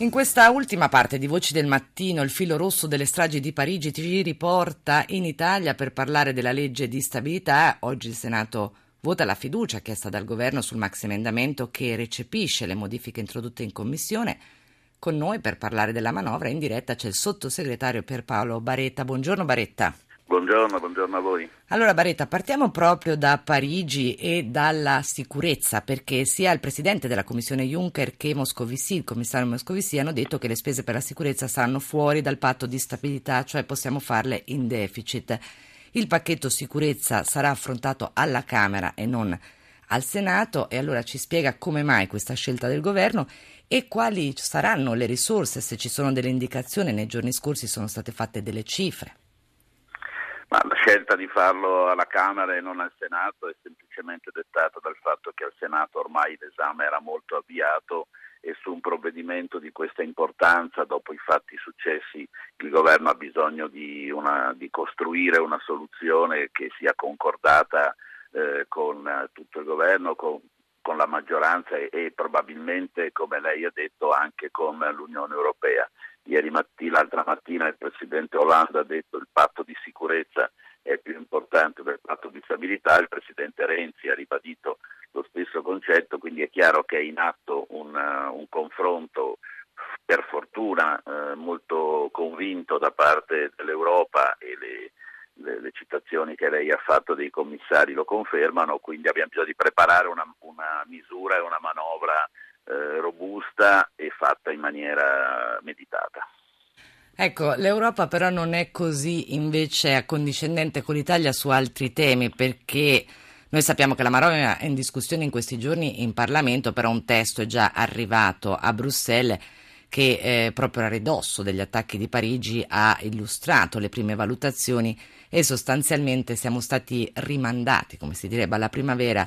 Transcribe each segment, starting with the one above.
In questa ultima parte di Voci del Mattino, il filo rosso delle stragi di Parigi ci riporta in Italia per parlare della legge di stabilità. Oggi il Senato vota la fiducia chiesta dal governo sul maxi emendamento che recepisce le modifiche introdotte in commissione. Con noi per parlare della manovra in diretta c'è il sottosegretario Pierpaolo Baretta. Buongiorno Baretta. Buongiorno, buongiorno a voi. Allora Baretta, partiamo proprio da Parigi e dalla sicurezza, perché sia il presidente della commissione Juncker che Moscovici, il commissario Moscovici, hanno detto che le spese per la sicurezza saranno fuori dal patto di stabilità, cioè possiamo farle in deficit. Il pacchetto sicurezza sarà affrontato alla Camera e non al Senato e allora ci spiega come mai questa scelta del governo e quali saranno le risorse, se ci sono delle indicazioni, nei giorni scorsi sono state fatte delle cifre. Scelta di farlo alla Camera e non al Senato è semplicemente dettata dal fatto che al Senato ormai l'esame era molto avviato e su un provvedimento di questa importanza, dopo i fatti successi, il governo ha bisogno di, una, di costruire una soluzione che sia concordata eh, con tutto il governo, con, con la maggioranza e, e probabilmente, come lei ha detto, anche con l'Unione Europea. Ieri mattina, l'altra mattina il Presidente Hollande ha detto che il patto di sicurezza è più importante del patto di stabilità, il Presidente Renzi ha ribadito lo stesso concetto, quindi è chiaro che è in atto un, uh, un confronto per fortuna eh, molto convinto da parte dell'Europa e le, le, le, citazioni che lei ha fatto dei commissari lo confermano, quindi abbiamo bisogno di preparare una, una misura e una manovra eh, robusta e fatta in maniera meditata. Ecco, l'Europa però non è così invece accondiscendente con l'Italia su altri temi perché noi sappiamo che la manovra è in discussione in questi giorni in Parlamento, però un testo è già arrivato a Bruxelles che eh, proprio a ridosso degli attacchi di Parigi ha illustrato le prime valutazioni e sostanzialmente siamo stati rimandati, come si direbbe, alla primavera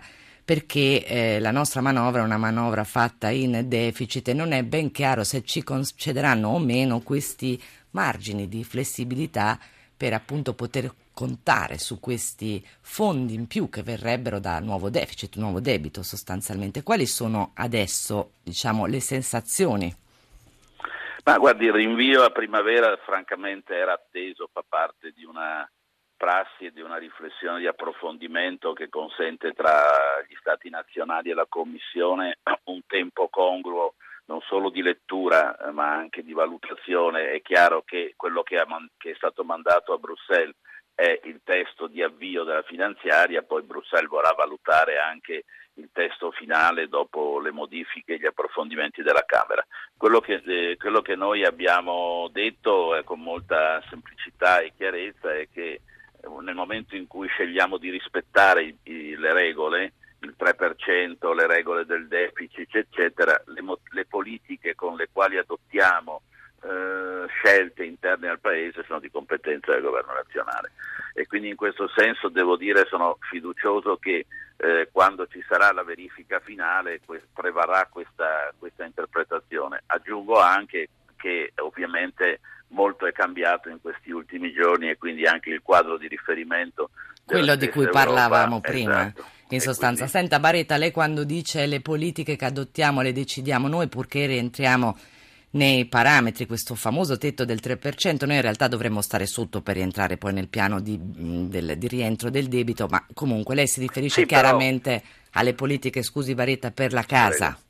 perché eh, la nostra manovra è una manovra fatta in deficit e non è ben chiaro se ci concederanno o meno questi margini di flessibilità per appunto poter contare su questi fondi in più che verrebbero da nuovo deficit, nuovo debito sostanzialmente. Quali sono adesso, diciamo, le sensazioni? Ma guardi, il rinvio a primavera francamente era atteso, fa parte di una prassi e di una riflessione di approfondimento che consente tra gli Stati nazionali e la Commissione un tempo congruo non solo di lettura eh, ma anche di valutazione. È chiaro che quello che, è stato mandato a Bruxelles è il testo di avvio della finanziaria, poi Bruxelles vorrà valutare anche il testo finale dopo le modifiche e gli approfondimenti della Camera. Quello che, eh, quello che noi abbiamo detto eh, con molta semplicità e chiarezza è che nel momento in cui scegliamo di rispettare i, i, le regole, il 3%, le regole del deficit, eccetera, le, le politiche con le quali adottiamo eh, scelte interne al Paese sono di competenza del governo nazionale e quindi in questo senso devo dire sono fiducioso che eh, quando ci sarà la verifica finale que- prevarrà questa, questa interpretazione. Aggiungo anche che ovviamente molto è cambiato in questi ultimi giorni e quindi anche il quadro di riferimento. Quello di cui Europa, parlavamo prima. Esatto. In sostanza, quindi... senta Baretta, lei quando dice le politiche che adottiamo le decidiamo noi purché rientriamo nei parametri, questo famoso tetto del 3%, noi in realtà dovremmo stare sotto per rientrare poi nel piano di, del, di rientro del debito, ma comunque lei si riferisce sì, chiaramente però... alle politiche, scusi Baretta, per la casa. Sì,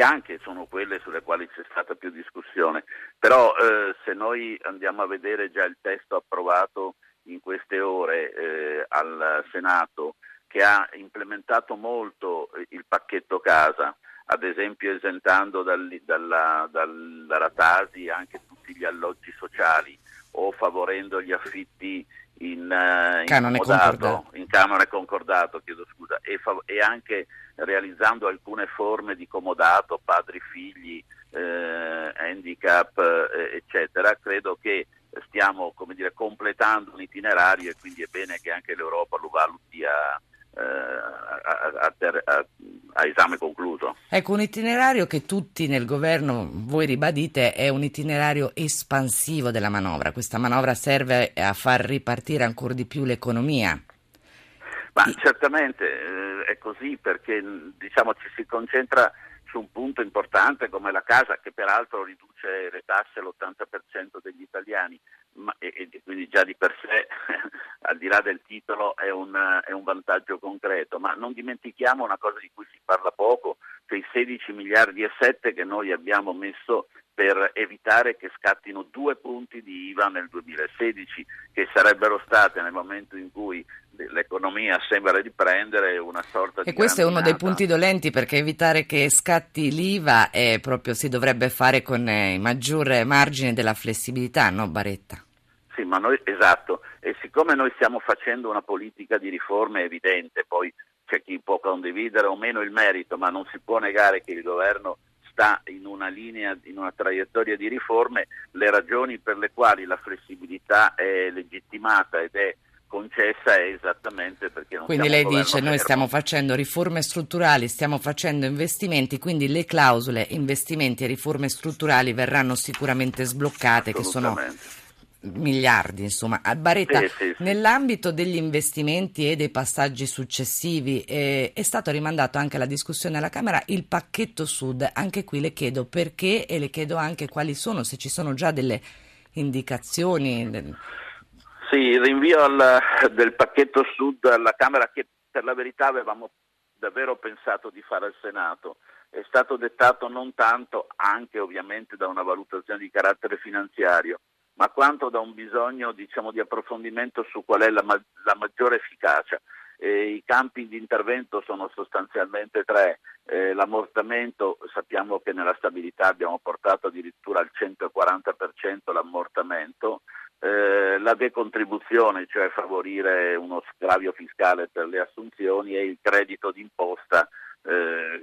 anche sono quelle sulle quali c'è stata più discussione, però eh, se noi andiamo a vedere già il testo approvato in queste ore eh, al Senato, che ha implementato molto il pacchetto casa, ad esempio esentando dal, dalla, dalla Tasi anche tutti gli alloggi sociali o favorendo gli affitti in, uh, in, canone concordato. in canone concordato chiedo scusa, e, fa- e, anche realizzando alcune forme di comodato, padri, figli, eh, handicap, eh, eccetera, credo che stiamo dire, completando un itinerario e quindi è bene che anche l'Europa lo valuti a, eh, a, a, a, esame concluso. Ecco, un itinerario che tutti nel governo, voi ribadite, è un itinerario espansivo della manovra. Questa manovra serve a far ripartire ancora di più l'economia. Ma certamente eh, è così perché diciamo, ci si concentra su un punto importante come la casa che peraltro riduce le tasse all'80% degli italiani ma, e, e, quindi già di per sé al di là del titolo è un, è un, vantaggio concreto. Ma non dimentichiamo una cosa di cui si parla poco cioè i 16 miliardi e 7 che noi abbiamo messo per evitare che scattino due punti di IVA nel 2016 che sarebbero state nel momento in cui l'economia sembra riprendere una sorta e di... E questo è uno dei punti dolenti perché evitare che scatti l'IVA è proprio, si dovrebbe fare con eh, il maggiore margine della flessibilità, no Baretta? Sì, ma noi, esatto, e siccome noi stiamo facendo una politica di riforme evidente, poi c'è chi può condividere o meno il merito, ma non si può negare che il governo sta in una linea, in una traiettoria di riforme, le ragioni per le quali la flessibilità è legittimata ed è concessa è esattamente perché non Quindi lei dice noi stiamo facendo riforme strutturali, stiamo facendo investimenti, quindi le clausole investimenti e riforme strutturali verranno sicuramente sbloccate che sono miliardi, insomma. Baretta, sì, sì, sì. nell'ambito degli investimenti e dei passaggi successivi eh, è stato rimandato anche alla discussione alla Camera il pacchetto Sud. Anche qui le chiedo perché e le chiedo anche quali sono, se ci sono già delle indicazioni. Sì, il rinvio al, del pacchetto Sud alla Camera che per la verità avevamo davvero pensato di fare al Senato è stato dettato non tanto, anche ovviamente da una valutazione di carattere finanziario, ma quanto da un bisogno diciamo, di approfondimento su qual è la, ma- la maggiore efficacia. Eh, I campi di intervento sono sostanzialmente tre. Eh, l'ammortamento, sappiamo che nella stabilità abbiamo portato addirittura al 140% l'ammortamento, eh, la decontribuzione, cioè favorire uno scravio fiscale per le assunzioni e il credito d'imposta, eh,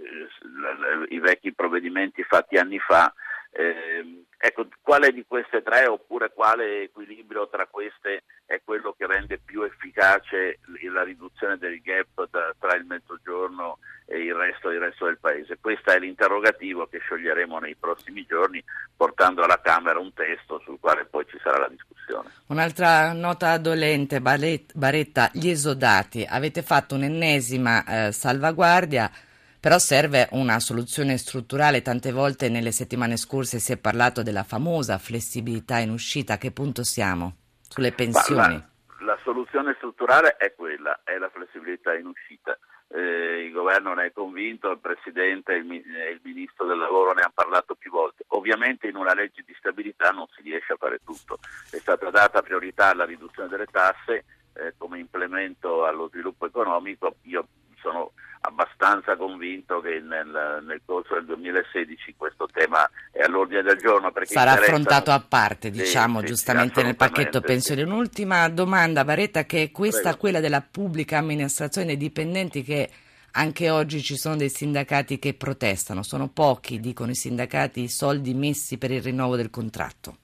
i vecchi provvedimenti fatti anni fa. Eh, ecco, quale di queste tre oppure quale equilibrio tra queste è quello che rende più efficace la riduzione del gap da, tra il mezzogiorno il resto, il resto, del paese? Questo è l'interrogativo che scioglieremo nei prossimi giorni portando alla Camera un testo sul quale poi ci sarà la discussione. Un'altra nota dolente, Baretta, gli esodati. Avete fatto un'ennesima eh, salvaguardia però serve una soluzione strutturale. Tante volte nelle settimane scorse si è parlato della famosa flessibilità in uscita. A che punto siamo? Sulle pensioni? La, la, soluzione strutturale è quella, è la flessibilità in uscita. Eh, il governo ne è convinto, il Presidente e il, il, Ministro del Lavoro ne hanno parlato più volte. Ovviamente in una legge di stabilità non si riesce a fare tutto. È stata data priorità alla riduzione delle tasse eh, come implemento allo sviluppo economico. Io sono abbastanza convinto che nel, nel, corso del 2016 questo tema è all'ordine del giorno. Sarà affrontato a parte, diciamo, sì, giustamente sì, nel pacchetto pensioni. Sì. Un'ultima domanda, Baretta, che è questa, Prego. quella della pubblica amministrazione dei dipendenti che anche oggi ci sono dei sindacati che protestano, sono pochi, dicono i sindacati, i soldi messi per il rinnovo del contratto.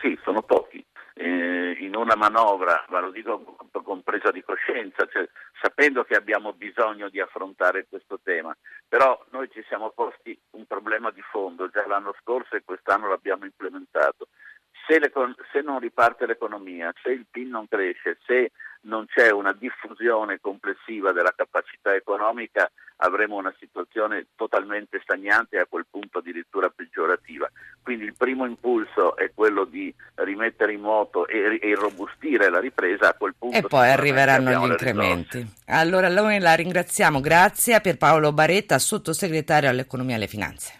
Sì, sono pochi. Eh, in una manovra, ma lo dico con presa di coscienza, cioè, sapendo che abbiamo bisogno di affrontare questo tema, però noi ci siamo posti un problema di fondo già l'anno scorso e quest'anno l'abbiamo implementato. Se, le, se non riparte l'economia, se il PIL non cresce, se non c'è una diffusione complessiva della capacità economica, avremo una situazione totalmente stagnante e a quel punto addirittura peggiorativa. Quindi il primo impulso è quello di rimettere in moto e, e irrobustire la ripresa a quel punto. E poi arriveranno gli incrementi. Allora noi la ringraziamo, grazie a Pierpaolo Baretta, sottosegretario all'economia e alle finanze.